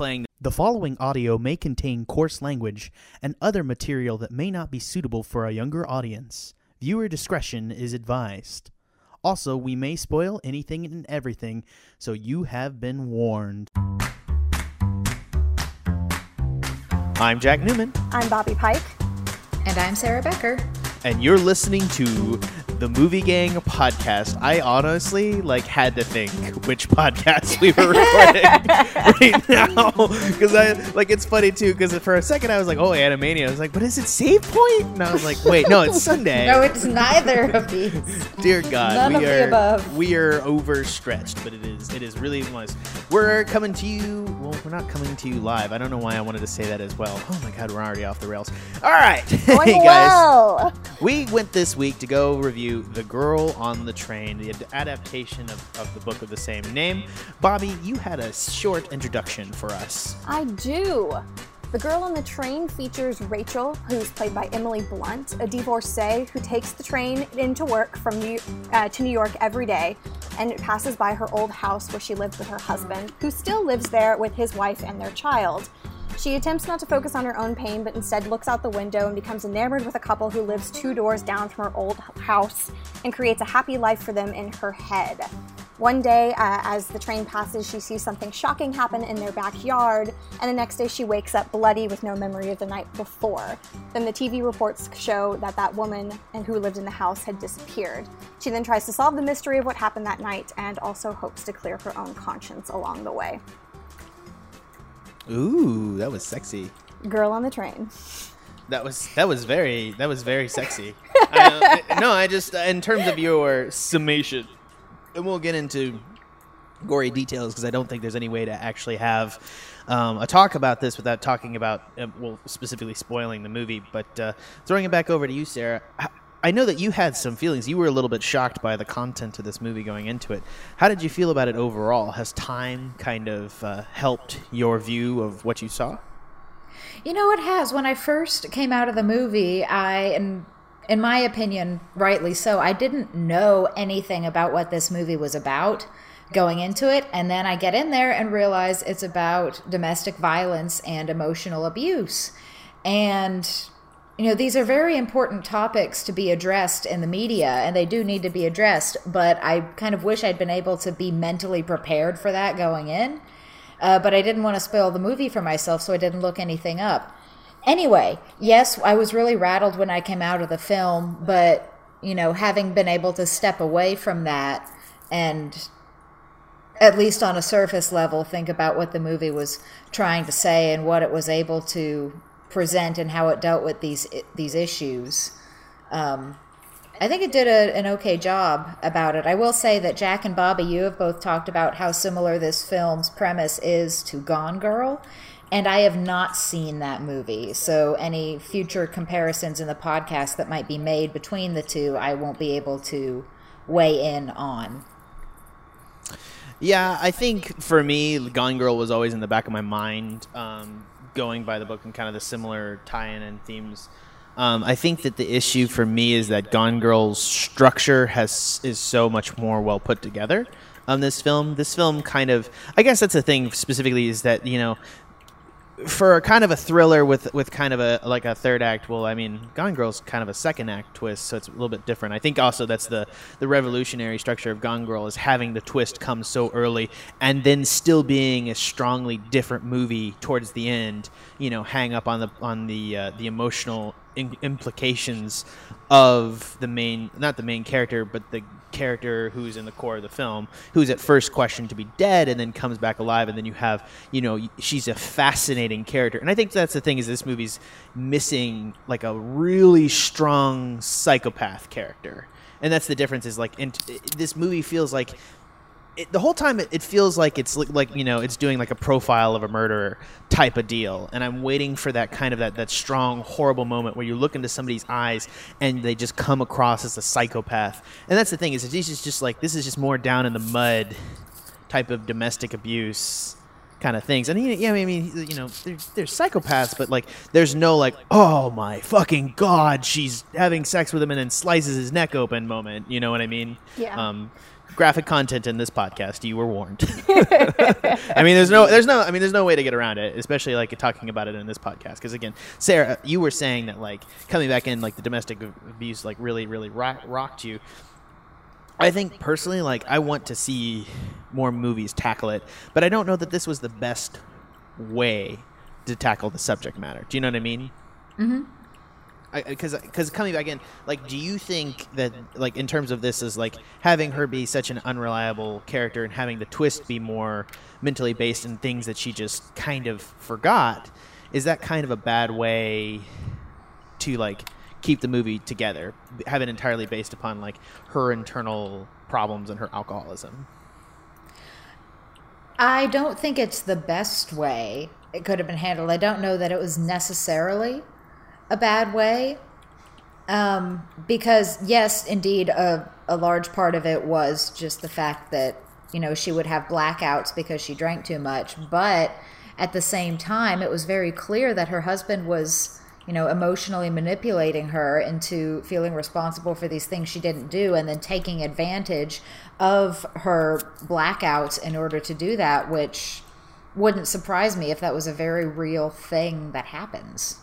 playing. The following audio may contain coarse language and other material that may not be suitable for a younger audience. Viewer discretion is advised. Also, we may spoil anything and everything, so you have been warned. I'm Jack Newman, I'm Bobbye Pike. And I'm Sarah Becker. and you're listening to the Movie Gang podcast. I honestly like had to think which podcast we were recording right now because I like it's funny too because for a second I was like, oh, Animania. I was like, but is it Save Point? And I was like, wait, no, it's Sunday. No, it's neither of these. Dear God, None we of are the above. we are overstretched, but it is it is really was. We're coming to you. Well, we're not coming to you live. I don't know why I wanted to say that as well. Oh my God, we're already off the rails. All right, hey guys. well. We went this week to go review The Girl on the Train, the adaptation of, of the book of the same name. Bobbye, you had a short introduction for us. I do. The Girl on the Train features Rachel, who's played by Emily Blunt, a divorcee who takes the train into work from New, uh, to New York every day, and it passes by her old house where she lived with her husband, who still lives there with his wife and their child. She attempts not to focus on her own pain, but instead looks out the window and becomes enamored with a couple who lives two doors down from her old house and creates a happy life for them in her head. One day, uh, as the train passes, she sees something shocking happen in their backyard, and the next day she wakes up bloody with no memory of the night before. Then the TV reports show that that woman and who lived in the house had disappeared. She then tries to solve the mystery of what happened that night and also hopes to clear her own conscience along the way. Ooh, that was sexy. Girl on the train. That was that was very that was very sexy. I, no, I just in terms of your summation, and we'll get into gory details because I don't think there's any way to actually have um, a talk about this without talking about uh, well specifically spoiling the movie. But uh, throwing it back over to you, Sarah. I- know that you had some feelings. You were a little bit shocked by the content of this movie going into it. How did you feel about it overall? Has time kind of uh, helped your view of what you saw? You know, it has. When I first came out of the movie, I, and in my opinion, rightly so, I didn't know anything about what this movie was about going into it. And then I get in there and realize it's about domestic violence and emotional abuse. And, you know, these are very important topics to be addressed in the media, and they do need to be addressed. But I kind of wish I'd been able to be mentally prepared for that going in. Uh, but I didn't want to spoil the movie for myself, so I didn't look anything up. Anyway, yes, I was really rattled when I came out of the film, but, you know, having been able to step away from that and at least on a surface level, think about what the movie was trying to say and what it was able to present and how it dealt with these these issues. Um, I think it did a, an okay job about it. I will say that Jack and Bobbye, you have both talked about how similar this film's premise is to Gone Girl, and I have not seen that movie. So any future comparisons in the podcast that might be made between the two, I won't be able to weigh in on. Yeah, I think for me, Gone Girl was always in the back of my mind, um, going by the book and kind of the similar tie-in and themes. Um, I think that the issue for me is that Gone Girl's structure has is so much more well put together. On this film, this film kind of, I guess that's the thing specifically is that you know for a kind of a thriller with with kind of a like a third act well i mean gone girl's kind of a second act twist so it's a little bit different. I think also that's the the revolutionary structure of gone girl is having the twist come so early and then still being a strongly different movie towards the end you know hang up on the on the uh, the emotional in- implications of the main not the main character but the character who's in the core of the film who's at first questioned to be dead and then comes back alive and then you have you know she's a fascinating character. And i think that's the thing is this movie's missing like a really strong psychopath character. And that's the difference is like in, this movie feels like it, the whole time it, it feels like it's li- like you know it's doing like a profile of a murderer type of deal and i'm waiting for that kind of that, that strong horrible moment where you look into somebody's eyes and they just come across as a psychopath and that's the thing is this is just like this is just more down in the mud type of domestic abuse kind of things. And he, yeah, I mean, you know, there's, there's psychopaths, but like, there's no like, oh my fucking god, she's having sex with him and then slices his neck open moment. You know what I mean? Yeah. Um, graphic content in this podcast. You were warned. I mean, there's no, there's no, I mean, there's no way to get around it, especially like talking about it in this podcast. Because again, Sarah, you were saying that like coming back in, like the domestic abuse, like really, really rock, rocked you. I think personally, like I want to see more movies tackle it, but I don't know that this was the best way to tackle the subject matter. Do you know what I mean? Mm-hmm. Because because coming back in, like, do you think that like in terms of this is like having her be such an unreliable character and having the twist be more mentally based in things that she just kind of forgot? Is that kind of a bad way to like keep the movie together, have it entirely based upon like her internal problems and her alcoholism? I don't think it's the best way it could have been handled. I don't know that it was necessarily a bad way. Um, because, yes, indeed, a, a large part of it was just the fact that, you know, she would have blackouts because she drank too much. But at the same time, it was very clear that her husband was you know, emotionally manipulating her into feeling responsible for these things she didn't do and then taking advantage of her blackouts in order to do that, which wouldn't surprise me if that was a very real thing that happens.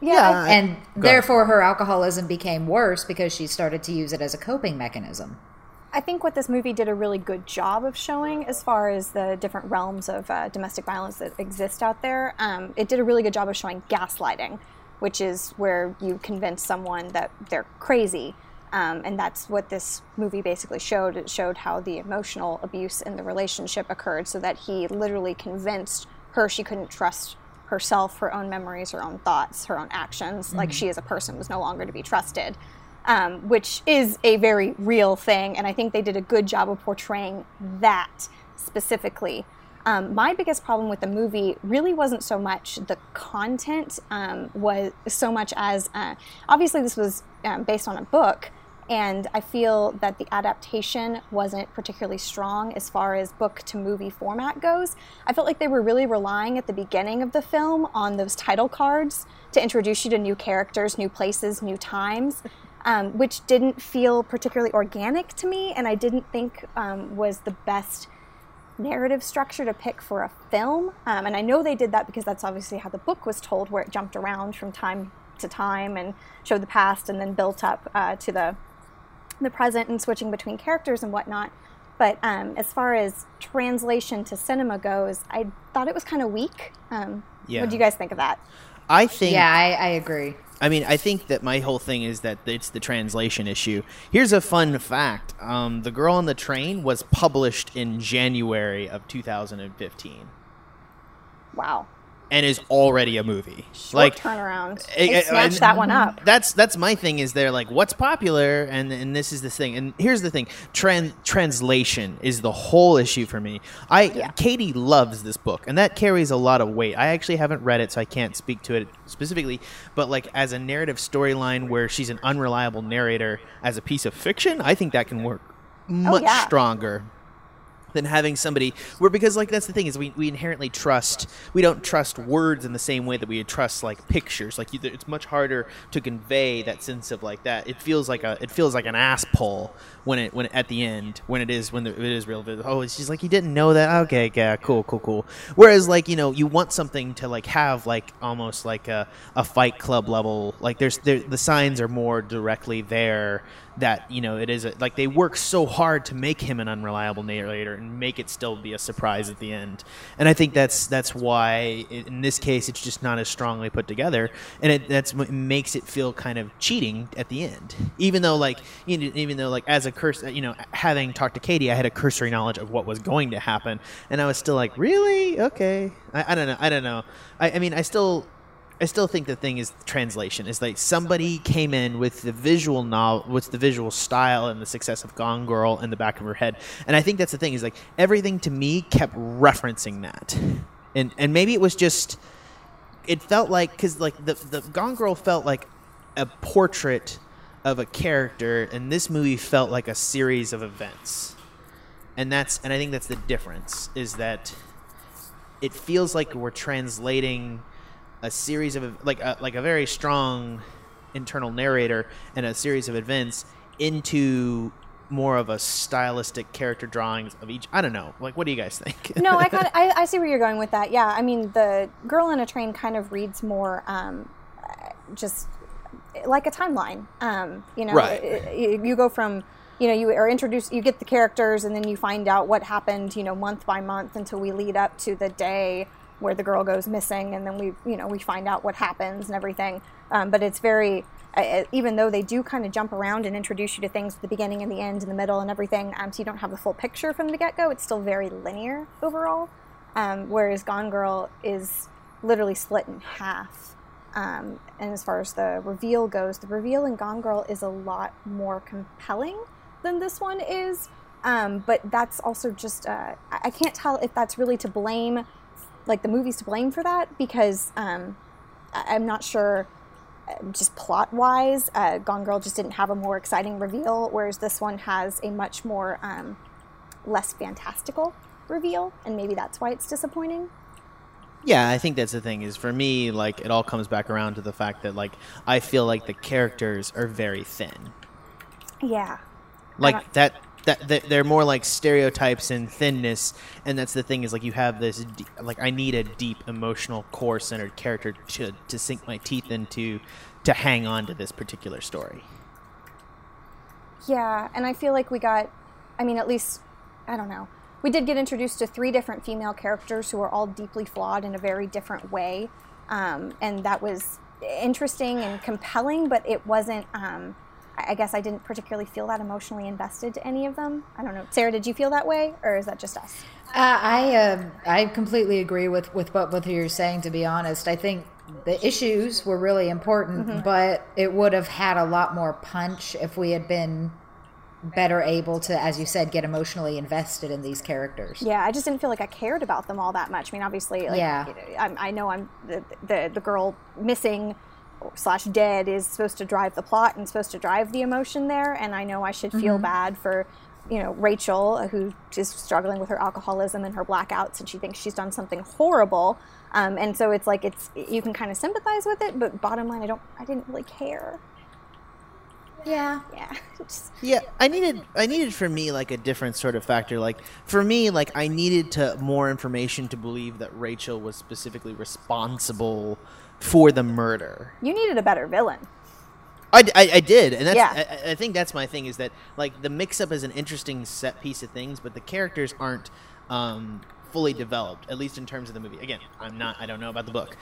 Yeah. And therefore, her alcoholism became worse because she started to use it as a coping mechanism. I think what this movie did a really good job of showing, as far as the different realms of uh, domestic violence that exist out there, um, it did a really good job of showing gaslighting, which is where you convince someone that they're crazy. Um, and that's what this movie basically showed. It showed how the emotional abuse in the relationship occurred, so that he literally convinced her she couldn't trust herself, her own memories, her own thoughts, her own actions, mm-hmm. like she as a person was no longer to be trusted um, which is a very real thing. And I think they did a good job of portraying that specifically. Um, my biggest problem with the movie really wasn't so much the content, um, was so much as uh, obviously this was um, based on a book, and I feel that the adaptation wasn't particularly strong as far as book to movie format goes. I felt like they were really relying at the beginning of the film on those title cards to introduce you to new characters, new places, new times um, which didn't feel particularly organic to me, and I didn't think um, was the best narrative structure to pick for a film. Um, and I know they did that because that's obviously how the book was told, where it jumped around from time to time and showed the past and then built up uh, to the the present and switching between characters and whatnot. But um, as far as translation to cinema goes, I thought it was kind of weak. Um, yeah. What do you guys think of that? I think. Yeah, I, I agree. I mean, I think that my whole thing is that it's the translation issue. Here's a fun fact: um, "The Girl on the Train" was published in January of 2015. Wow and is already a movie. Short like turnaround. They snatched that one up. That's that's my thing. Is they're like, what's popular, and and this is the thing. And here's the thing: Tran- translation is the whole issue for me. I yeah. Katie loves this book, and that carries a lot of weight. I actually haven't read it, so I can't speak to it specifically. But like as a narrative storyline where she's an unreliable narrator as a piece of fiction, I think that can work oh, much oh, yeah. stronger than having somebody where because like that's the thing is we, we inherently trust we don't trust words in the same way that we trust like pictures. Like it's much harder to convey that sense of like that. It feels like a it feels like an ass pull when it when at the end when it is when the, it is real. Oh she's like you didn't know that? Okay yeah cool cool cool. Whereas like you know you want something to like have like almost like a, a fight club level like there's there, the signs are more directly there that you know it is a, like they work so hard to make him an unreliable narrator and make it still be a surprise at the end. And i think that's that's why in this case it's just not as strongly put together. And it that's what makes it feel kind of cheating at the end. Even though like you even though like as a curse you know having talked to katie i had a cursory knowledge of what was going to happen. And i was still like really? Okay. I, I don't know i don't know. I, I mean i still I still think the thing is translation. Is like somebody came in with the visual novel, with the visual style and the success of Gone Girl in the back of her head, and I think that's the thing. Is like everything to me kept referencing that, and and maybe it was just, it felt like because like the the Gone Girl felt like a portrait of a character, and this movie felt like a series of events, and that's and I think that's the difference. Is that it feels like we're translating a series of like a, like a very strong internal narrator and a series of events into more of a stylistic character drawings of each. I don't know. Like, what do you guys think? no, I kind of I, I see where you're going with that. Yeah, I mean the girl in a train kind of reads more um, just like a timeline. Um, you know, Right. it- it- you go from you know you are introduced, you get the characters, and then you find out what happened. You know, month by month until we lead up to the day where the girl goes missing, and then we you know we find out what happens and everything. Um, but it's very uh, even though they do kind of jump around and introduce you to things at the beginning and the end and the middle and everything, um, so you don't have the full picture from the get go. It's still very linear overall. Um, whereas Gone Girl is literally split in half. Um, and as far as the reveal goes, the reveal in Gone Girl is a lot more compelling than this one is. Um, but that's also just, uh, I can't tell if that's really to blame, like the movie's to blame for that, because um, I'm not sure uh, just plot wise, uh, Gone Girl just didn't have a more exciting reveal, whereas this one has a much more um, less fantastical reveal, and maybe that's why it's disappointing. Yeah, I think that's the thing. Is for me, like it all comes back around to the fact that like I feel like the characters are very thin. Yeah. Like don't- that. That, that they're more like stereotypes and thinness, and that's the thing is like you have this like I need a deep emotional core centered character to to sink my teeth into to hang on to this particular story. Yeah, and I feel like we got, I mean, at least, I don't know. We did get introduced to three different female characters who are all deeply flawed in a very different way. Um, and that was interesting and compelling, but it wasn't, um, I I guess I didn't particularly feel that emotionally invested to any of them. I don't know. Sarah, did you feel that way, or is that just us? Uh, I uh, I completely agree with, with what both of you are saying. To be honest, I think the issues were really important, but it would have had a lot more punch if we had been better able to, as you said, get emotionally invested in these characters. Yeah, I just didn't feel like I cared about them all that much. I mean, obviously, like, Yeah. I'm, I know I'm the, the the girl missing slash dead is supposed to drive the plot and supposed to drive the emotion there, and I know I should feel bad for you know Rachel who is struggling with her alcoholism and her blackouts, and she thinks she's done something horrible. Um, and so it's like it's you can kind of sympathize with it, but bottom line, I don't. I didn't really care. Yeah. Yeah, Just- Yeah, I needed I needed for me like a different sort of factor. Like for me, like I needed to more information to believe that Rachel was specifically responsible for the murder. you needed a better villain. I, I, I did, and that's Yeah. I, I think that's my thing is that like the mix up is an interesting set piece of things, but the characters aren't um, fully developed, at least in terms of the movie. Again, I'm not I don't know about the book,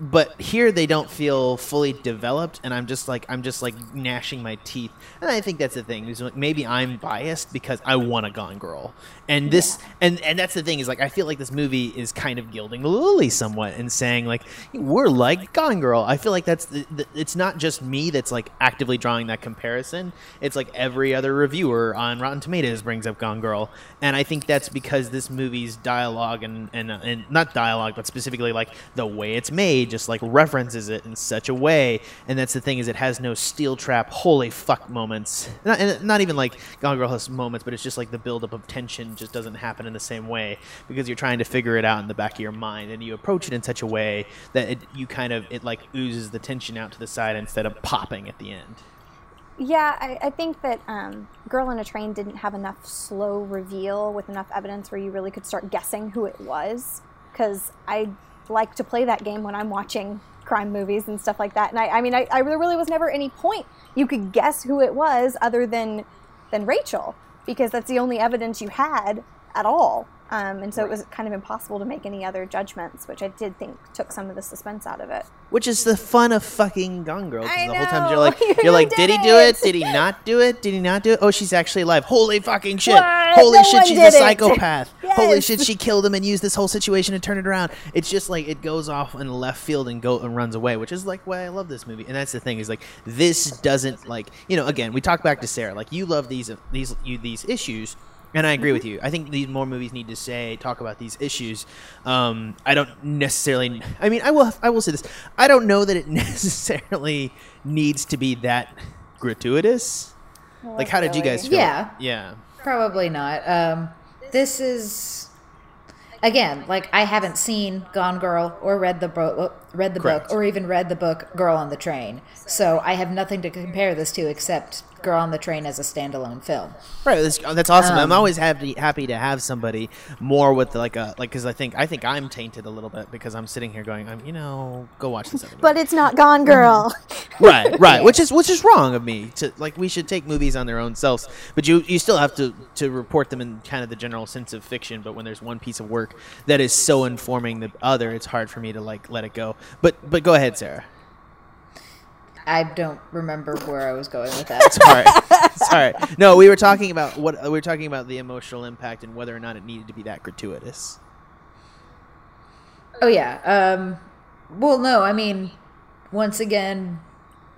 but here they don't feel fully developed, and I'm just like I'm just like gnashing my teeth, and I think that's the thing is like maybe I'm biased because I want a Gone Girl, and this and and that's the thing is like I feel like this movie is kind of gilding lily somewhat and saying like we're like Gone Girl. I feel like that's the, the, it's not just me that's like actively drawing that comparison. It's like every other reviewer on Rotten Tomatoes brings up Gone Girl, and I think that's because this movie's dialogue and and and not dialogue, but specifically like the way it's made, just like references it in such a way. And that's the thing is it has no steel trap, holy fuck moments. Not, and not even like Gone Girl has moments, but it's just like the buildup of tension just doesn't happen in the same way because you're trying to figure it out in the back of your mind, and you approach it in such a way that it, you kind of it like oozes the tension out to the side instead of popping at the end. Yeah, I, I think that um, Girl on a Train didn't have enough slow reveal with enough evidence where you really could start guessing who it was. Because I like to play that game when I'm watching crime movies and stuff like that. And I, I mean, I, I there really was never any point you could guess who it was other than than Rachel, because that's the only evidence you had at all. Um, and so it was kind of impossible to make any other judgments, which I did think took some of the suspense out of it. Which is the fun of fucking Gone Girl. I the whole time you're like, You you're like, did he do it? Did he not do it? Did he not do it? Oh, she's actually alive. Holy fucking shit! What? Holy No shit, she's a psychopath. Holy shit, she killed him and used this whole situation to turn it around. It's just like it goes off in left field and go and runs away, which is like why I love this movie. And that's the thing is like this doesn't like you know again we talk back to Sarah like you love these these you these issues. And I agree with you. I think these more movies need to say talk about these issues. Um, I don't necessarily. I mean, I will. I will say this. I don't know that it necessarily needs to be that gratuitous. Like, how did you guys feel? Yeah. Yeah. Probably not. Um, this is again like I haven't seen Gone Girl or read the book read the Correct. book or even read the book Girl on the Train. So I have nothing to compare this to except Girl on the Train as a standalone film. Right, that's, that's awesome. I'm Um, always happy happy to have somebody more with like a like because I think I think I'm tainted a little bit because I'm sitting here going, I'm you know, go watch this. other But it's not Gone Girl. right right which is which is wrong of me to like we should take movies on their own selves but you you still have to to report them in kind of the general sense of fiction but when there's one piece of work that is so informing the other it's hard for me to like let it go but but go ahead sarah I don't remember where I was going with that. sorry sorry no we were talking about what we were talking about the emotional impact and whether or not it needed to be that gratuitous Oh yeah. Um, well, no, I mean, once again,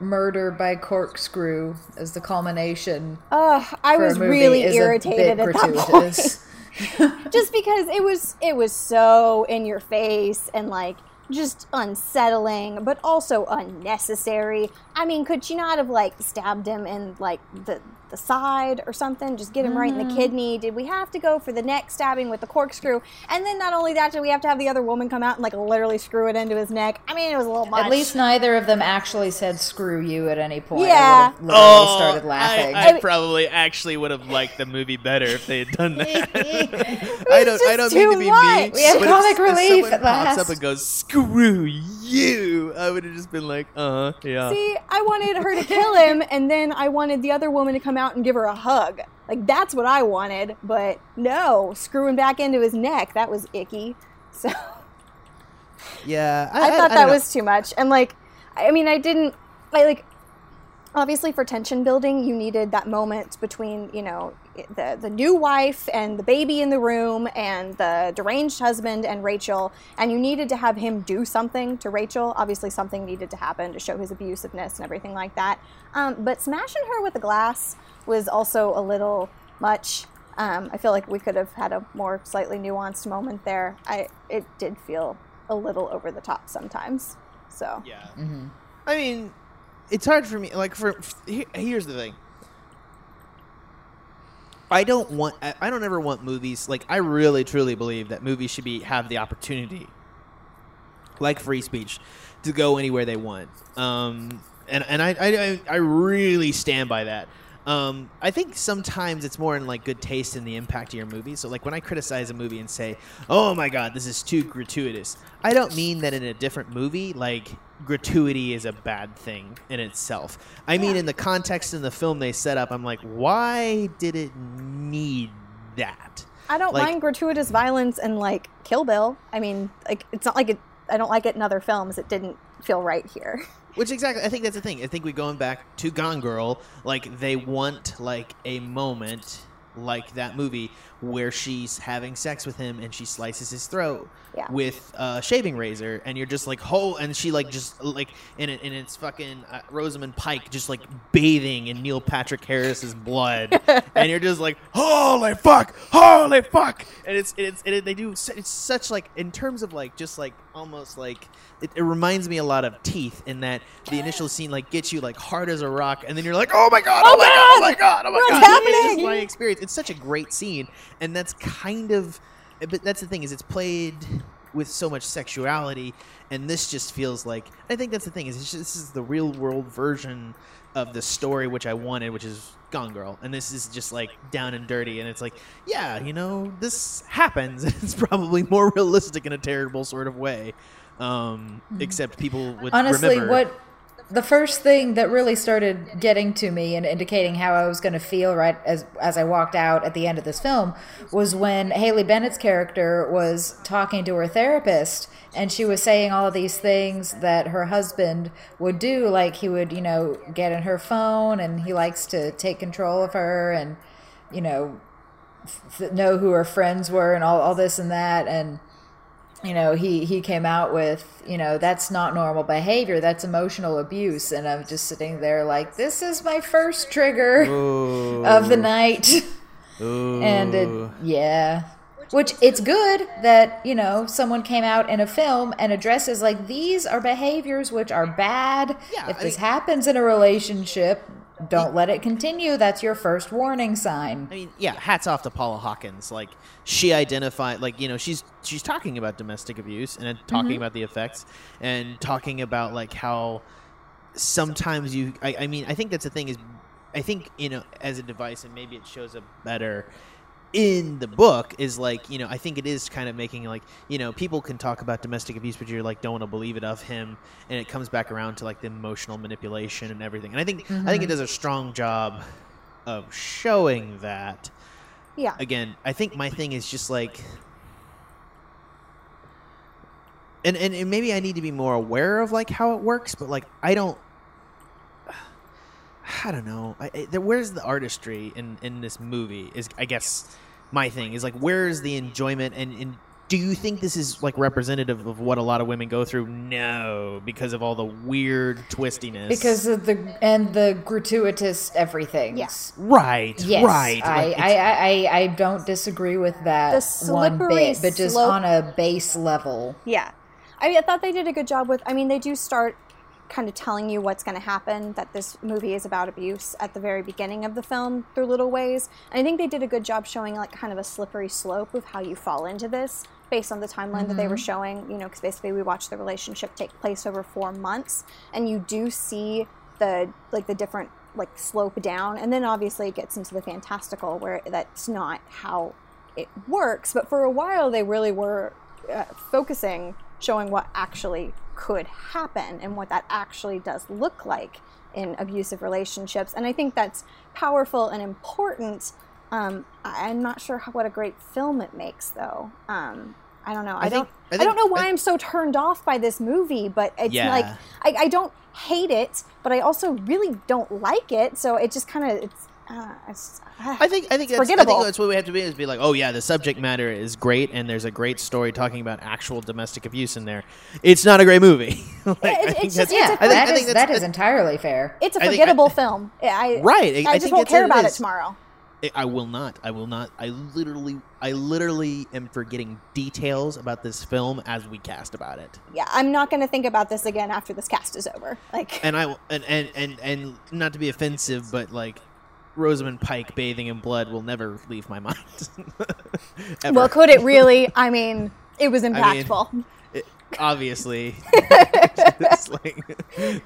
murder by corkscrew as the culmination. Ugh, I was really irritated bit at that point. just because it was it was so in your face and like just unsettling but also unnecessary. I mean could she not have like stabbed him in like the the side or something just get him right in the mm-hmm. kidney did we have to go for the neck stabbing with the corkscrew and then not only that did we have to have the other woman come out and like literally screw it into his neck i mean it was a little much At least neither of them actually said "screw you" at any point. Yeah. Oh, I would have literally started laughing. Oh, I, I- probably actually would have liked the movie better if they had done that. It I don't. I just don't mean to too be much. mean. We have comic if, relief if someone at pops last. up and goes, "Screw you," I would have just been like, "Uh, huh yeah." See, I wanted her to kill him, and then I wanted the other woman to come out and give her a hug. Like that's what I wanted, but no, screwing back into his neck, that was icky. So yeah, I, thought don't that know. was too much. And like, I mean, I didn't. I like. Obviously, for tension building, you needed that moment between you know the the new wife and the baby in the room, and the deranged husband and Rachel, and you needed to have him do something to Rachel. Obviously, something needed to happen to show his abusiveness and everything like that. Um, but smashing her with a glass was also a little much. Um, I feel like we could have had a more slightly nuanced moment there. I it did feel a little over the top sometimes. So Yeah. I mean, it's hard for me. Like, for he- here's the thing. I don't want. I don't ever want movies. Like, I really truly believe that movies should be have the opportunity, like free speech, to go anywhere they want. Um, and and I, I- I really stand by that. Um, I think sometimes it's more in like good taste in the impact of your movie. So like when I criticize a movie and say, "Oh my god, this is too gratuitous," I don't mean that in a different movie like gratuity is a bad thing in itself. I mean in the context in the film they set up, I'm like, why did it need that? I don't Like- mind gratuitous violence and like Kill Bill. I mean, like it's not like it. I don't like it in other films. It didn't feel right here. Which exactly, I think that's the thing. I think we're going back to Gone Girl, like they want like a moment like that movie where she's having sex with him and she slices his throat Yeah. with a shaving razor, and you're just like, oh, and she like just like and it and it's fucking uh, Rosamund Pike just like bathing in Neil Patrick Harris's blood, and you're just like, holy fuck, holy fuck, and it's it's it, they do it's such like in terms of like just like almost like it, it reminds me a lot of Teeth in that the initial scene like gets you like hard as a rock, and then you're like, oh my god, oh, my god, oh my god, oh my What's god, It's just my experience. It's such a great scene, and that's kind of, but that's the thing is it's played with so much sexuality, and this just feels like. I think that's the thing is it's just, this is the real world version of the story which I wanted, which is Gone Girl, and this is just like down and dirty, and it's like, yeah, you know, this happens. It's probably more realistic in a terrible sort of way, um, except people would Honestly, remember. what the first thing that really started getting to me and indicating how I was going to feel right as as I walked out at the end of this film was when Haley Bennett's character was talking to her therapist and she was saying all of these things that her husband would do like he would, you know, get in her phone and he likes to take control of her and you know f- know who her friends were and all, all this and that. And you know he he came out with you know that's not normal behavior that's emotional abuse. And i'm just sitting there like this is my first trigger of the night. And it, yeah. Which it's good that you know someone came out in a film and addresses like these are behaviors which are bad. Yeah, if I this mean- happens in a relationship don't let it continue. That's your first warning sign. I mean, yeah, hats off to Paula Hawkins. Like she identified, like you know, she's she's talking about domestic abuse and talking Mm-hmm. about the effects and talking about like how sometimes you. I, I mean, I think that's the thing is, I think you know, as a device, and maybe it shows up better in the book is like you know i think it is kind of making like you know people can talk about domestic abuse but you're like don't want to believe it of him and it comes back around to like the emotional manipulation and everything and i think i think it mm-hmm. does a strong job of showing that Yeah. again i think my thing is just like and, and and maybe i need to be more aware of like how it works but like i don't i don't know I, I, there, where's the artistry in in this movie is i guess my thing is like where's the enjoyment and and do you think this is like representative of what a lot of women go through no because of all the weird twistiness Because of the and the gratuitous everything. Yes. right Yes, right I, like, I, I, I, I don't disagree with that The one bit, but just slope- on a base level. Yeah. I mean, I thought they did a good job with. I mean, they do start kind of telling you what's going to happen. That this movie is about abuse at the very beginning of the film through little ways. And I think they did a good job showing like kind of a slippery slope of how you fall into this based on the timeline that they were showing. You know, because basically we watched the relationship take place over four months, and you do see the like the different like slope down, and then obviously it gets into the fantastical where that's not how it works. But for a while, they really were uh, focusing, showing what actually could happen and what that actually does look like in abusive relationships. And I think that's powerful and important. Um, I'm not sure how, what a great film it makes, though. Um, I don't know. I, I don't. think- I, I don't know why I, am so turned off by this movie, but it's Yeah. like I, I don't hate it, but I also really don't like it. So it just kind of it's. Uh, I think I think It's that's, I think that's what we have to be is be like, oh yeah, the subject matter is great, and there's a great story talking about actual domestic abuse in there. It's not a great movie. Like, Yeah, I it's- think that's- just- Yeah, a- I think- that I is that's- entirely fair. it's a forgettable I- film. I, Right, I- I, I just think won't care what it about it is. tomorrow. I- I will not. I will not. I literally, I literally am forgetting details about this film as we cast about it. Yeah, I'm not going to think about this again after this cast is over. Like, And I and and and and not to be offensive, but like Rosamund Pike bathing in blood will never leave my mind. Well, could it really? I mean, it was mean, impactful. It- obviously. Like,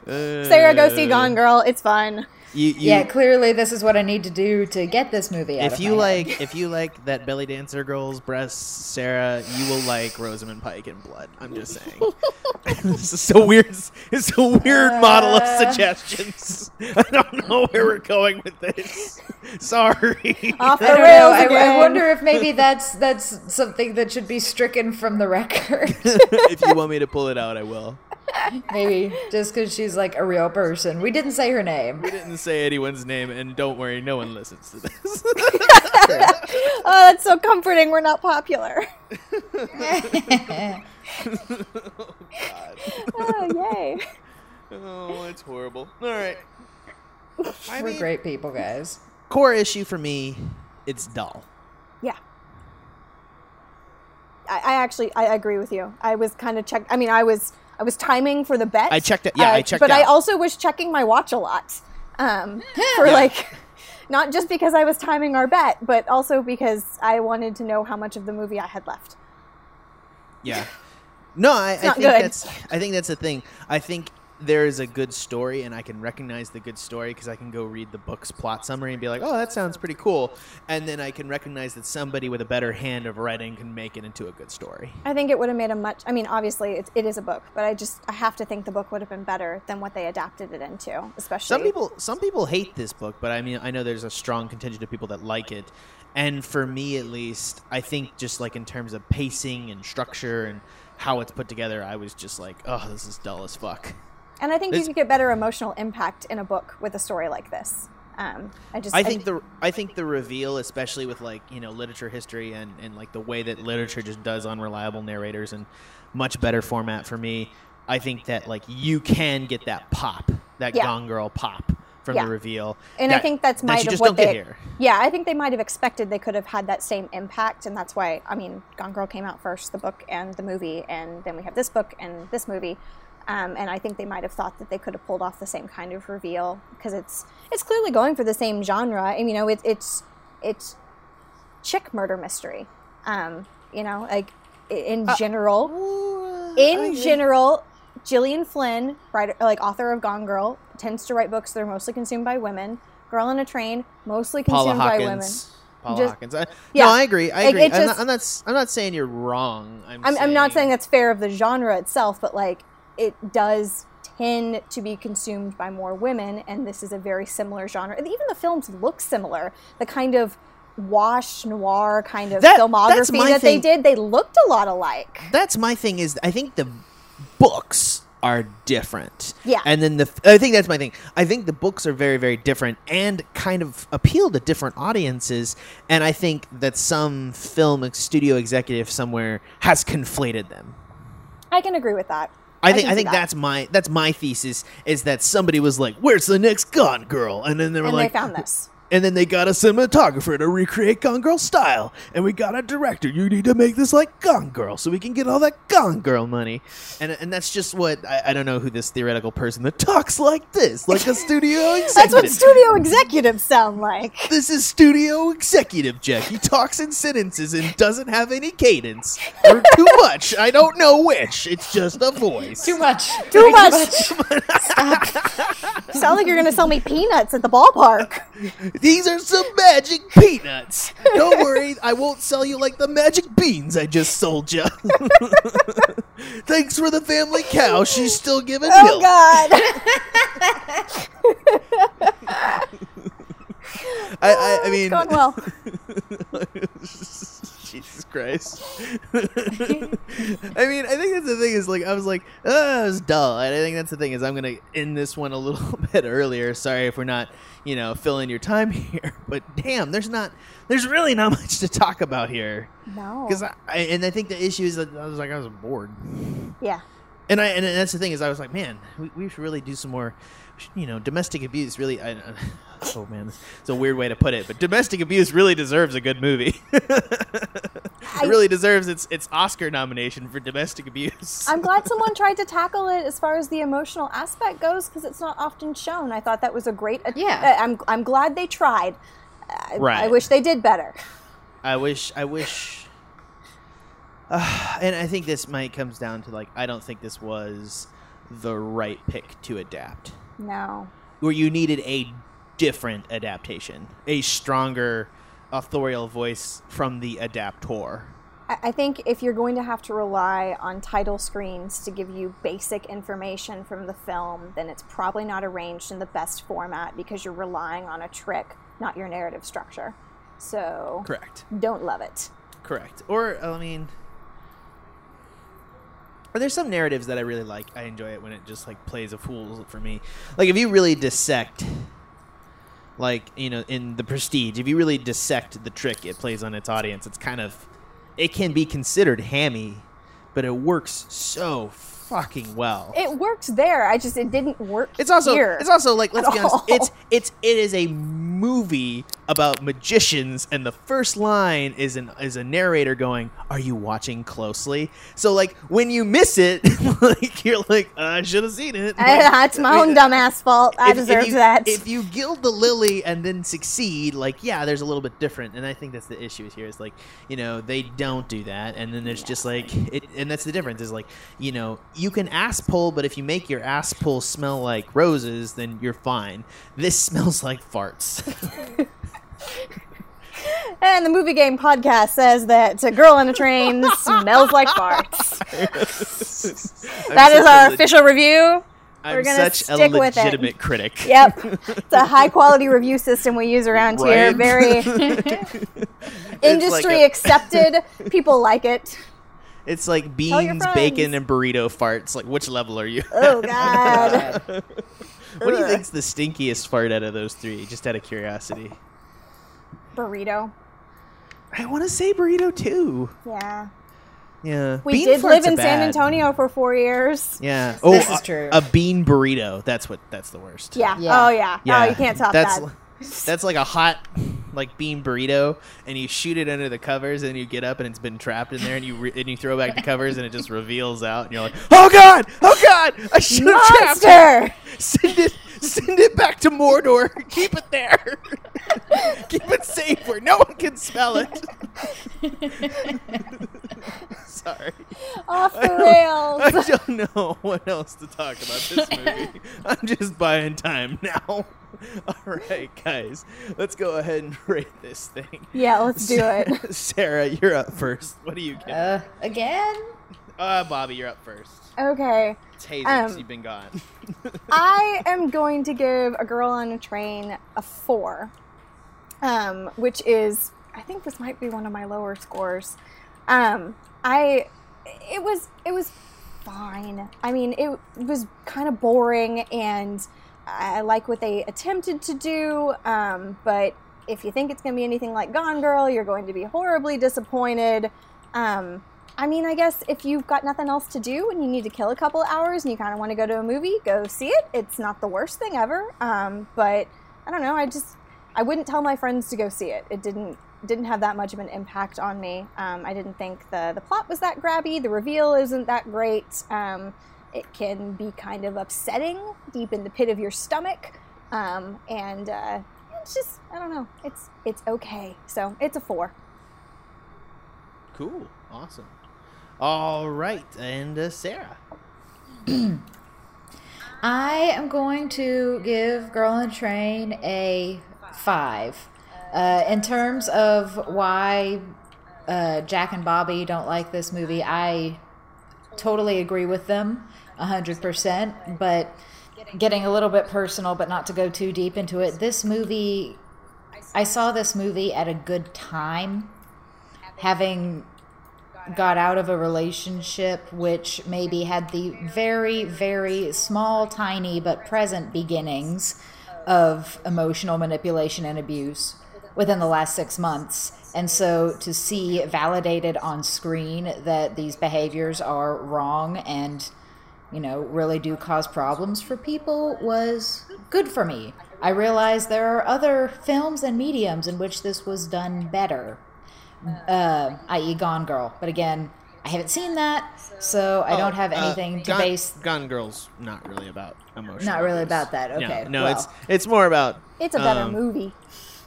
Sarah, go see uh, Gone Girl. It's fun. You, you, yeah, clearly this is what I need to do to get this movie out if of you my head. like if you like that belly dancer girl's breasts, Sarah, you will like Rosamund Pike in Blood. I'm just saying. this is so weird. It's a weird model of Uh. suggestions. I don't know where we're going with this. Sorry. Off the I don't know. rails I, I wonder if maybe that's that's something that should be stricken from the record. if you want me to pull it out, I will. Maybe just because she's like a real person. We didn't say her name. We didn't say anyone's name, and don't worry, no one listens to this. Oh, that's so comforting. We're not popular. Oh, oh, yay. oh, it's horrible. All right. I We're mean, great people, guys. core issue for me, it's dull. Yeah. I, I actually I agree with you. I was kind of check. I mean, I was I was timing for the bet. I checked it- yeah, I checked it. But I also was checking my watch a lot. Um, for like, not just because I was timing our bet, but also because I wanted to know how much of the movie I had left. Yeah. No, I, I not think good. that's I think that's the thing. I think there is a good story, and I can recognize the good story because I can go read the book's plot summary and be like, "Oh, that sounds pretty cool," and then I can recognize that somebody with a better hand of writing can make it into a good story. I think it would have made a much. I mean, obviously it, it is a book, but I just I have to think the book would have been better than what they adapted it into. Especially Some people some people hate this book, but I mean, I know there's a strong contingent of people that like it. And for me at least, I think just like in terms of pacing and structure and how it's put together, I was just like, "Oh, this is dull as fuck." And I think This- you could get better emotional impact in a book with a story like this. Um, I just I think the I think the reveal, especially with like you know literature history and and like the way that literature just does unreliable narrators and much better format for me. I think that like you can get that pop, that Yeah. Gone Girl pop from Yeah. the reveal, and I think that's that might of just what don't they get here. yeah I think they might have expected they could have had that same impact and that's why I mean Gone Girl came out first the book and the movie and then we have this book and this movie Um, and I think they might have thought that they could have pulled off the same kind of reveal because it's it's clearly going for the same genre. And you know, it, it's it's chick murder mystery. Um, you know, like i- in general, in general, Gillian Flynn, writer, like author of Gone Girl, tends to write books that are mostly consumed by women. Girl on a Train, mostly Paula consumed by women. Hawkins. Paula Just- Hawkins. I, yeah. No, I agree. I Like, agree. it I'm, just- not, I'm not. s- I'm not saying you're wrong. I'm. I'm, I'm not saying saying that's fair of the genre itself, but like it does tend to be consumed by more women, and this is a very similar genre. And even the films look similar. The kind of wash noir kind of That- filmography that thing. they did, they looked a lot alike. that's my thing is I think the books are different. Yeah. And then the I think that's my thing. I think the books are very very different and kind of appeal to different audiences and I think that some film studio executive somewhere has conflated them. I can agree with that. I think can I think that. that's my that's my thesis is that somebody was like, "Where's the next Gone Girl?" And then they were And like, they found this. And then they got a cinematographer to recreate Gone Girl style, and we got a director. You need to make this like Gone Girl, so we can get all that Gone Girl money. And and that's just what I, I don't know who this theoretical person that talks like this, like a studio executive. That's what studio executives sound like. this is studio executive Jack. He talks in sentences and doesn't have any cadence or too much. I don't know which. It's just a voice. Too much. Too Way much. You sound like you're gonna sell me peanuts at the ballpark. These are some magic peanuts. Don't worry, I won't sell you like the magic beans I just sold you. Thanks for the family cow. She's still giving Oh milk. Oh God! I, I, I mean, Going well. Jesus Christ. I mean, I think that's the thing is like I was like, ah, oh, it was dull. And I think that's the thing is I'm gonna end this one a little bit earlier. Sorry if we're not, you know, filling your time here. But damn, there's not, there's really not much to talk about here. No. Because I, I and I think the issue is that I was like I was bored, Yeah. and I and that's the thing is I was like, man, we, we should really do some more, you know, domestic abuse. Really, I, oh man, it's a weird way to put it, but domestic abuse really deserves a good movie. it really deserves its its Oscar nomination for domestic abuse. I'm glad someone tried to tackle it as far as the emotional aspect goes because it's not often shown. I thought that was a great. Yeah. uh, I'm I'm glad they tried. I, I wish they did better. I wish I wish. Uh, and I think this might comes down to like I don't think this was the right pick to adapt. No. where you needed a different adaptation, a stronger authorial voice from the adaptor. I I think if you're going to have to rely on title screens to give you basic information from the film, then it's probably not arranged in the best format because you're relying on a trick, not your narrative structure. So Correct. don't love it. Correct. Or I mean, or there's some narratives that I really like. I enjoy it when it just like plays a fool for me. Like if you really dissect, like you know, in the Prestige, if you really dissect the trick it plays on its audience, it's kind of, it can be considered hammy, but it works so fucking well. It works there. I just it didn't work. It's also here. it's also like let's be honest. all. It's it's it is a movie about magicians, and the first line is an is a narrator going, "Are you watching closely?" So like when you miss it, like you're like, "I should have seen it." That's my own dumbass fault. I If- if deserve you- that. If you gild the lily and then succeed, like yeah, there's a little bit different, and I think that's the issue here. Is like you know they don't do that, and then there's just like it, and that's the difference. Is like you know you can ass pull, but if you make your ass pull smell like roses, then you're fine. This smells like farts. and the movie gang podcast says that a girl on a train smells like farts. That is our official review. I'm we're gonna such a stick with it. legitimate critic. Yep, it's a high quality review system we use around here. Very industry a- accepted. People like it. It's like beans, bacon, and burrito farts. Like which level are you? Oh God. what do you Ugh. think's the stinkiest fart out of those three? Just out of curiosity. Burrito. I want to say burrito too. Yeah. Yeah, We Bean did live in San. Antonio for four years. Yeah. Oh, This is a- true. A bean burrito. That's what. That's the worst. Yeah. Yeah. Oh yeah. Yeah. Oh, you can't top that's, that. That's like a hot like bean burrito and you shoot it under the covers and you get up and it's been trapped in there and you re- and you throw back the covers and it just reveals out and you're like, oh god, oh god, I should have trapped it. Send it, send it back to Mordor. Keep it there. Keep it safe where no one can smell it. Sorry. Off the rails. I rails. don't know what else to talk about this movie. I'm just buying time now. All right, guys, let's go ahead and rate this thing. Yeah, let's do it. Sarah, you're up first. What do you get? Uh, again? Uh, Bobbye, you're up first. Okay. It's Hazy, Um, you've been gone. I am going to give A Girl on a Train a four, um, which is, I think this might be one of my lower scores. Um, I, it was, it was fine. I mean, it was kind of boring, and I like what they attempted to do. Um, but if you think it's going to be anything like Gone Girl, you're going to be horribly disappointed. Um, I mean, I guess if you've got nothing else to do and you need to kill a couple hours and you kind of want to go to a movie, go see it. It's not the worst thing ever. Um, but I don't know. I just I wouldn't tell my friends to go see it. It didn't didn't have that much of an impact on me. Um, I didn't think the the plot was that grabby. The reveal isn't that great. It can be kind of upsetting deep in the pit of your stomach. Um, and uh, it's just I don't know. It's it's okay. So it's a four. Cool. Awesome. All right, and uh, Sarah. I am going to give Girl on Train a five. Uh, in terms of why uh, Jack and Bobbye don't like this movie, I totally agree with them 100%. But getting a little bit personal, but not to go too deep into it, this movie, I saw this movie at a good time. Having got out of a relationship which maybe had the very, very small, tiny, but present beginnings of emotional manipulation and abuse within the last six months. And so to see validated on screen that these behaviors are wrong and, you know, really do cause problems for people was good for me. I realized there are other films and mediums in which this was done better uh, i.e., Gone Girl. But again, I haven't seen that, so I don't have Oh, uh, anything to Gone, base. Gone Girl's not really about emotion. Not really about that. No, Okay, no, well. it's it's more about It's a better um, movie.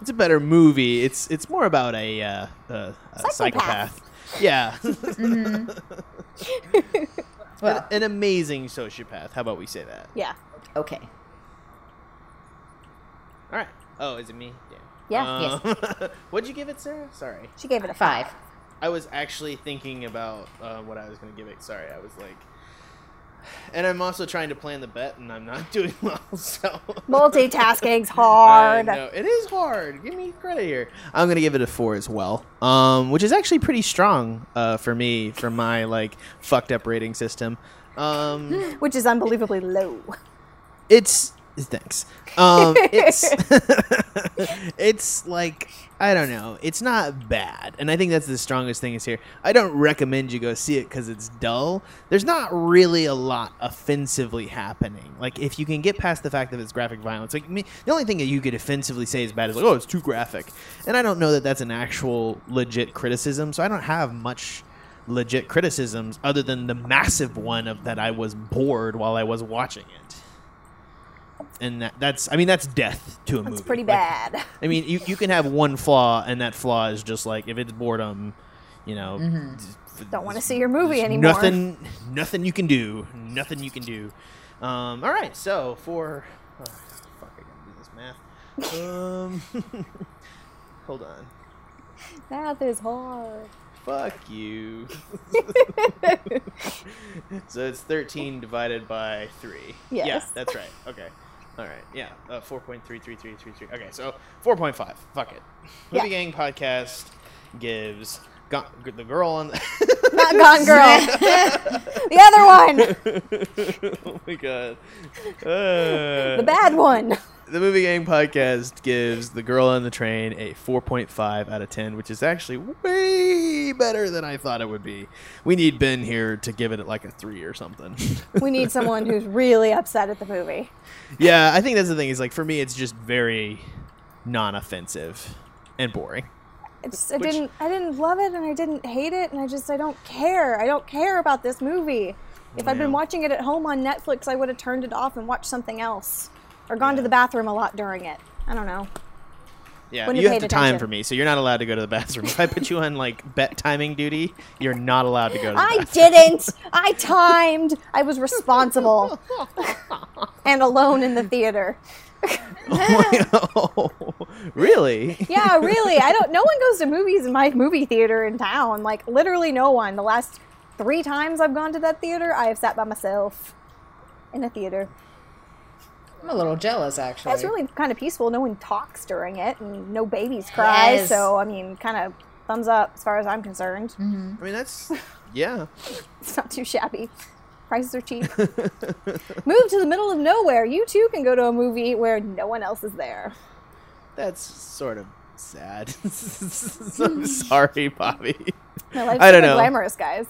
It's a better movie. It's it's more about a, uh, a, a Psychopath. Yeah, Well, an amazing sociopath. How about we say that? Yeah. okay. All right. Oh, is it me? Yeah. Yeah. Um, What'd you give it, Sarah? Sorry. She gave it a Five. I was actually thinking about uh, what I was going to give it. Sorry, I was like, and I'm also trying to plan the bet, and I'm not doing well. So Multitasking's hard. know. It is hard. Give me credit here. I'm gonna give it a four as well, um, which is actually pretty strong uh, for me for my like fucked up rating system. Um, Which is unbelievably low. it's thanks. Um, it's it's like I don't know. It's not bad, and I think that's the strongest thing is here. I don't recommend you go see it because it's dull. There's not really a lot offensively happening. Like if you can get past the fact that it's graphic violence, like me, the only thing that you could offensively say is bad is like, oh, it's too graphic, and I don't know that that's an actual legit criticism. So I don't have much legit criticisms other than the massive one of that I was bored while I was watching it and that, that's I mean that's death to a movie. It's pretty Like, bad. I mean, you, you can have one flaw, and that flaw is just like if it's boredom, you know. Mm-hmm. Don't want to see your movie anymore. Nothing, nothing you can do. Nothing you can do. Um, all right, so for oh, fuck, I gotta do this math. Um, hold on. Math is hard. Fuck you. so it's 13 divided by 3. Yeah, Yes. that's right. Okay. All right. Yeah. Uh, 4.33333. Okay, so 4.5. Fuck it. Movie Yeah. Gang Podcast gives the girl on the. Not Gone Girl. the other one. oh my god. Uh, The bad one. The Movie Gang Podcast gives The Girl on the Train a 4.5 out of 10, which is actually way better than I thought it would be. We need Ben here to give it like a 3 or something. We need someone who's really upset at the movie. yeah, I think that's the thing. Is like for me, it's just very non offensive. and boring. I just I Which- didn't I didn't love it and I didn't hate it and I just I don't care. I don't care about this movie. If I'd been watching it at home on Netflix, I would have turned it off and watched something else. Or gone to the bathroom a lot during it. I don't know. Yeah, Wouldn't you have have paid to time for me, so you're not allowed to go to the bathroom. if I put you on like bet timing duty, you're not allowed to go to the I bathroom. didn't. I timed. I was responsible. and alone in the theater. oh, really? Yeah, really. I don't. No one goes to movies in my movie theater in town. Like literally, no one. The last three times I've gone to that theater, I have sat by myself in a theater. I'm a little jealous, actually. It's really kind of peaceful. No one talks during it, and no babies cry. Yes. So I mean, kind of thumbs up as far as I'm concerned. Mm-hmm. I mean, that's yeah. It's not too shabby. Prices are cheap. Move to the middle of nowhere. You too can go to a movie where no one else is there. That's sort of sad. I'm sorry, Bobbye. My life's I don't know. glamorous, guys.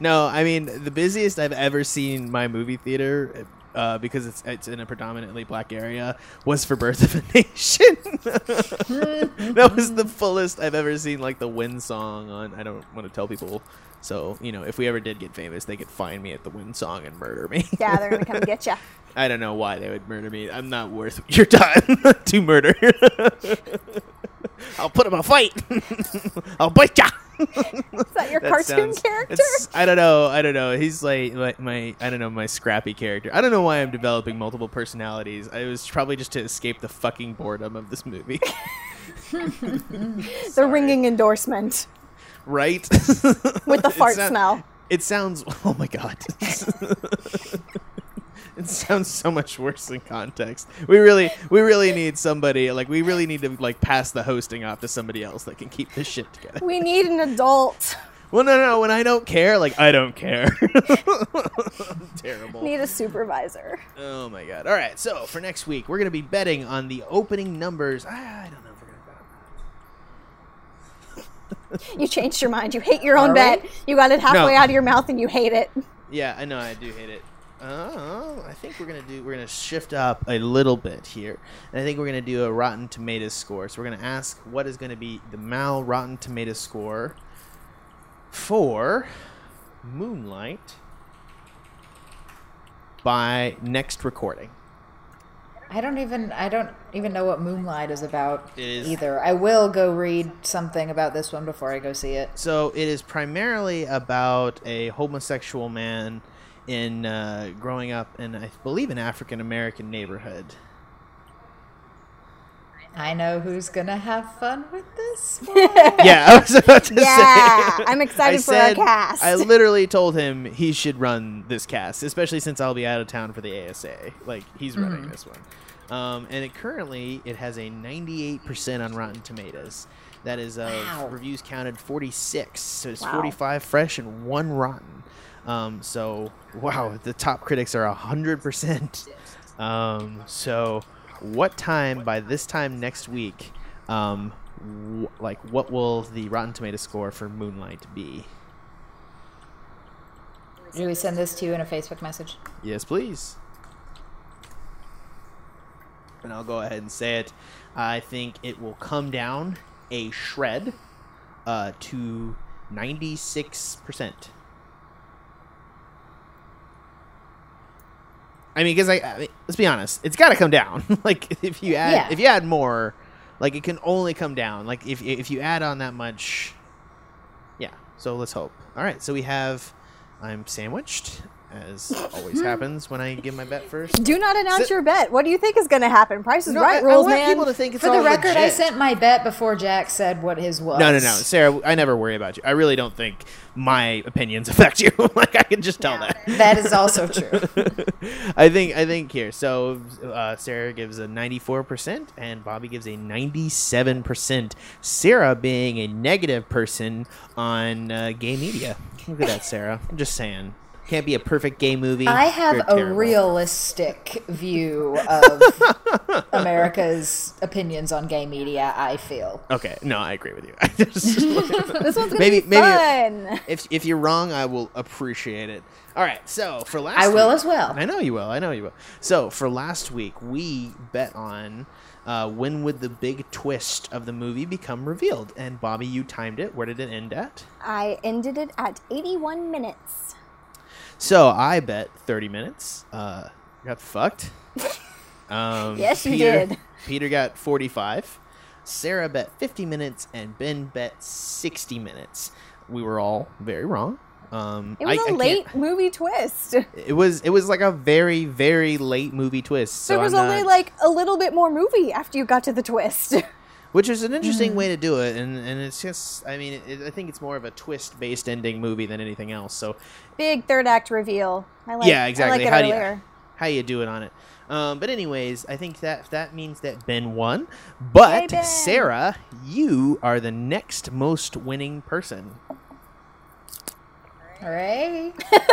No, I mean the busiest I've ever seen my movie theater. Uh, because it's it's in a predominantly black area, was for Birth of a Nation. that was the fullest I've ever seen, like the Wind song on. I don't want to tell people, so you know, if we ever did get famous, they could find me at the Wind song and murder me. Yeah, they're gonna come get you. I don't know why they would murder me. I'm not worth your time to murder. I'll put him a fight. I'll bite ya. Is that your That cartoon sounds- character? I don't know. I don't know. He's like my, my I don't know my scrappy character. I don't know why I'm developing multiple personalities. I was probably just to escape the fucking boredom of this movie. The ringing endorsement right? with the It fart sou- smell. It sounds. Oh my god. it sounds so much worse in context. We really, we really need somebody. Like, we really need to like pass the hosting off to somebody else that can keep this shit together. We need an adult. Well, no, no. No when I don't care, like I don't care. Terrible. Need a supervisor. Oh my god. All right. So for next week, we're gonna be betting on the opening numbers. I, I don't know if we're gonna bet on that. You changed your mind. You hate your own Are bet. You got it halfway No. out of your mouth and you hate it. Yeah, I know. I do hate it. Uh, I think we're gonna do. We're gonna shift up a little bit here, and I think we're gonna do a Rotten Tomatoes score. So we're gonna ask what is gonna be the Mal Rotten Tomatoes score for Moonlight by next recording. I don't even I don't even know what Moonlight is about is- either. I will go read something about this one before I go see it. So it is primarily about a homosexual man in uh, growing up in, I believe, an African American neighborhood. I know who's gonna have fun with this. one. yeah, I was about to Yeah, say. I'm excited I for our cast. I literally told him he should run this cast, especially since I'll be out of town for the ASA. Like he's running this one, um, and it currently it has a 98% on Rotten Tomatoes. That is of Wow. reviews counted 46, so it's Wow. 45 fresh and one rotten. Um, so wow, the top critics are 100%. Um, so what time by this time next week? Um, wh- like what will the Rotten Tomato score for Moonlight be? Do we send this to you in a Facebook message? Yes, please. And I'll go ahead and say it. I think it will come down a shred uh, to 96%. I mean, because I, I mean, let's be honest, it's got to come down. like if you add, Yeah. if you add more, like it can only come down. Like if if you add on that much, yeah. So let's hope. All right. So we have, I'm sandwiched, as always happens when I give my bet first. Do not announce Sit- your bet. What do you think is going to happen? Price is No, right I, I rules, want man. people to think it's For the all record, I sent my bet before Jack said what his was. No, no, no, Sarah. I never worry about you. I really don't think my opinions affect you. like I can just tell that. That is also true. I think I think here. So uh, Sarah gives a 94% and Bobbye gives a 97%. Sarah being a negative person on uh, gay media. Look at that, Sarah. I'm just saying. Can't be a perfect gay movie. I have a realistic view of America's opinions on gay media. I feel. Okay, no, I agree with you. This one's gonna Maybe- be maybe- fun. if if you're wrong, I will appreciate it. All right, so for last, I will week- as well. I know you will. I know you will. So for last week, we bet on uh, when would the big twist of the movie become revealed, and Bobbye, you timed it. Where did it end at? I ended it at 81 minutes. So I bet 30 minutes. Uh, got fucked. Um, Yes, you Peter, did. Peter got 45. Sarah bet 50 minutes, and Ben bet 60 minutes. We were all very wrong. Um, It was I- I a can't- late movie twist. It was it was like a very very late movie twist. So there was I'm only not- like a little bit more movie after you got to the twist. which is an interesting Mm. way to do it, and and it's just I mean it, I think it's more of a twist based ending movie than anything else. So Big third act reveal. I like. yeah, exactly. I like it how do you how you do it on it? Um, but anyways, I think that that means that Ben won. But Yay, Ben. Sarah, you are the next most winning person. Hooray!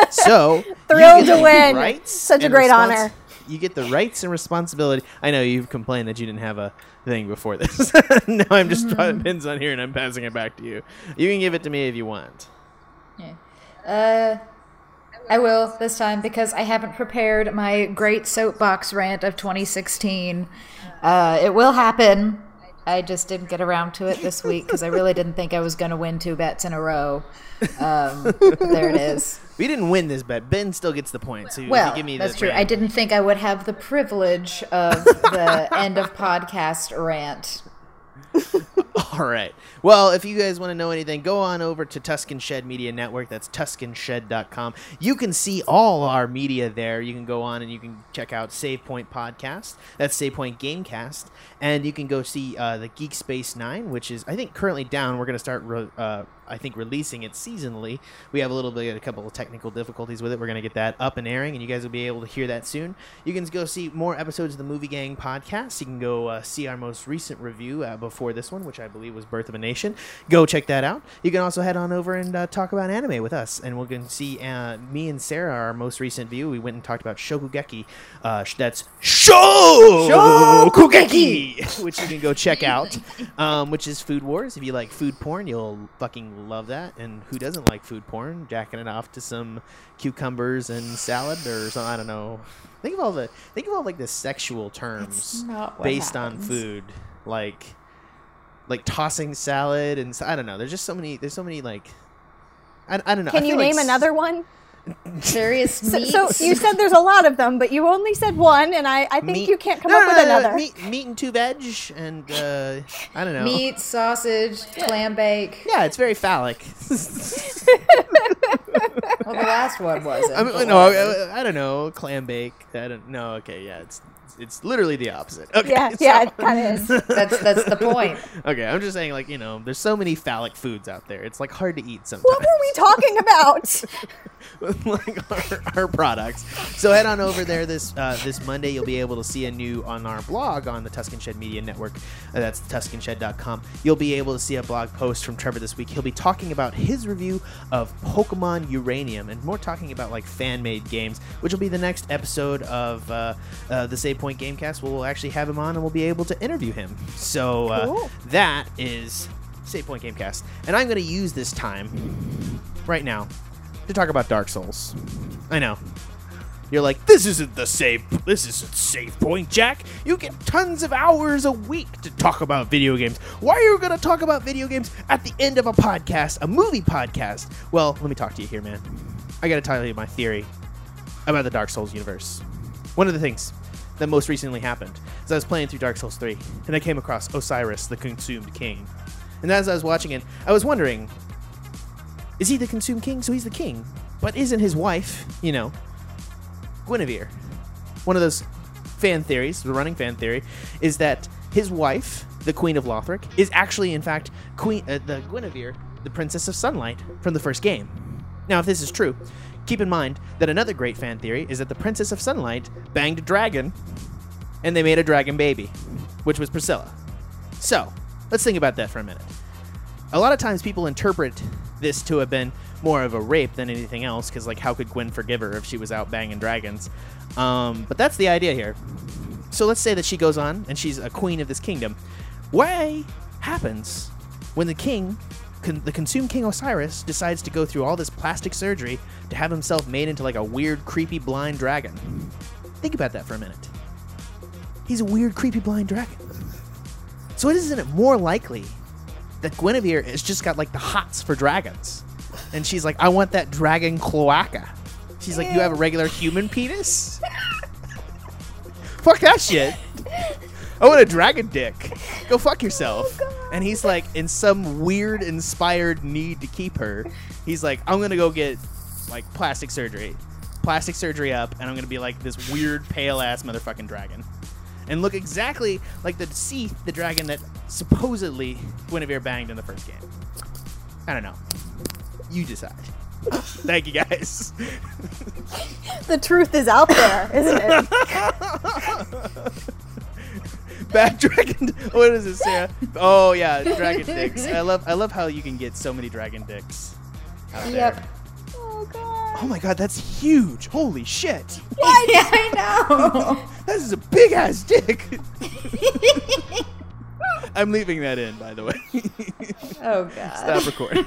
So Thrilled to win. rights Such a great respons- honor. You get the rights and responsibility. I know you've complained that you didn't have a thing before this. now I'm just Mm-hmm. pins on here and I'm passing it back to you. You can give it to me if you want. Yeah. Uh, I will this time because I haven't prepared my great soapbox rant of 2016. Uh, it will happen. I just didn't get around to it this week because I really didn't think I was going to win two bets in a row. Um, there it is. We didn't win this bet. Ben still gets the point. So Well, you give me that's true. I didn't think I would have the privilege of the end of podcast rant. All right. Well, if you guys want to know anything, go on over to Tuscan Shed Media Network. That's TuscanShed.com. You can see all our media there. You can go on and you can check out Save Point Podcast. That's Save Point Gamecast. And you can go see uh, the Geek Space 9, which is, I think, currently down. We're going to start, re- uh, I think, releasing it seasonally. We have a little bit, a couple of technical difficulties with it. We're going to get that up and airing, and you guys will be able to hear that soon. You can go see more episodes of the Movie Gang podcast. You can go uh, see our most recent review uh, before this one, which I believe was Birth of a Nation. Go check that out. You can also head on over and uh, talk about anime with us, and we're going to see uh, me and Sarah, our most recent view. We went and talked about Shokugeki. Uh, sh- that's Shokugeki, which you can go check out, um, which is Food Wars. If you like food porn, you'll fucking love that. And who doesn't like food porn? Jacking it off to some cucumbers and salad or something. I don't know. Think of all the think of all like the sexual terms not what based on food, like like tossing salad and I don't know. There's just so many. There's so many like. I, I don't know. I Can you feel like name another one? Various So, meats. so you said there's a lot of them, but you only said one, and I, I think meat- you can't come No, up no, with no, no, another. Meat, meat and two veg, and uh, I don't know. meat, sausage, clam bake. Yeah, it's very phallic. Well, the last one wasn't. I mean, no, whatever. I, I don't know. Clam bake. I don't know. Okay, yeah, it's it's literally the opposite. Okay, yeah, so- yeah, it kind of is. that's that's the point. Okay, I'm just saying, like you know, there's so many phallic foods out there. It's like hard to eat sometimes. What were we talking about? like our, our products. So head on over there this uh, this Monday. You'll be able to see a new on our blog on the Tuscan Shed Media Network. Uh, that's TuscanShed.com. You'll be able to see a blog post from Trevor this week. He'll be talking about his review of Pokemon Uranium and more talking about like fan made games, which will be the next episode of uh, uh, the Save Point Gamecast. We'll actually have him on and we'll be able to interview him. So uh, Cool. that is Save Point Gamecast, and I'm going to use this time right now to talk about Dark Souls. I know. You're like, this isn't the save. This isn't save point, Jack. You get tons of hours a week to talk about video games. Why are you going to talk about video games at the end of a podcast, a movie podcast? Well, let me talk to you here, man. I got to tell you my theory about the Dark Souls universe. One of the things that most recently happened as I was playing through Dark Souls 3, and I came across Oceiros, the consumed king. And as I was watching it, I was wondering is he the consumed king? So he's the king. But isn't his wife, you know, Gwynevere? One of those fan theories, the running fan theory, is that his wife, the Queen of Lothric, is actually, in fact, Queen, uh, the Gwynevere, the Princess of Sunlight from the first game. Now, if this is true, keep in mind that another great fan theory is that the Princess of Sunlight banged a dragon, and they made a dragon baby, which was Priscilla. So, let's think about that for a minute a lot of times people interpret this to have been more of a rape than anything else. Because like, how could Gwyn forgive her if she was out banging dragons? Um, but that's the idea here. So let's say that she goes on and she's a queen of this kingdom. What happens when the king, con- the consumed king Oceiros, decides to go through all this plastic surgery to have himself made into like a weird, creepy, blind dragon? Think about that for a minute. He's a weird, creepy, blind dragon. So isn't it more likely that Gwynevere has just got like the hots for dragons? And she's like, I want that dragon cloaca. She's like, you have a regular human penis? Fuck that shit. I want a dragon dick. Go fuck yourself. Oh, and he's like, in some weird inspired need to keep her, he's like, I'm gonna go get like plastic surgery. Plastic surgery up, and I'm gonna be like this weird pale ass motherfucking dragon. And look exactly like the Seath, the dragon that supposedly Gwynevere banged in the first game. I don't know. You decide. Thank you guys. The truth is out there, isn't it? Bad dragon. What is it, Sarah? Oh yeah, dragon dicks. I love. I love how you can get so many dragon dicks. Out there. Yep. oh god. Oh my god, that's huge. Holy shit. yeah, I know. This is a big ass dick. I'm leaving that in, by the way. oh god. Stop recording.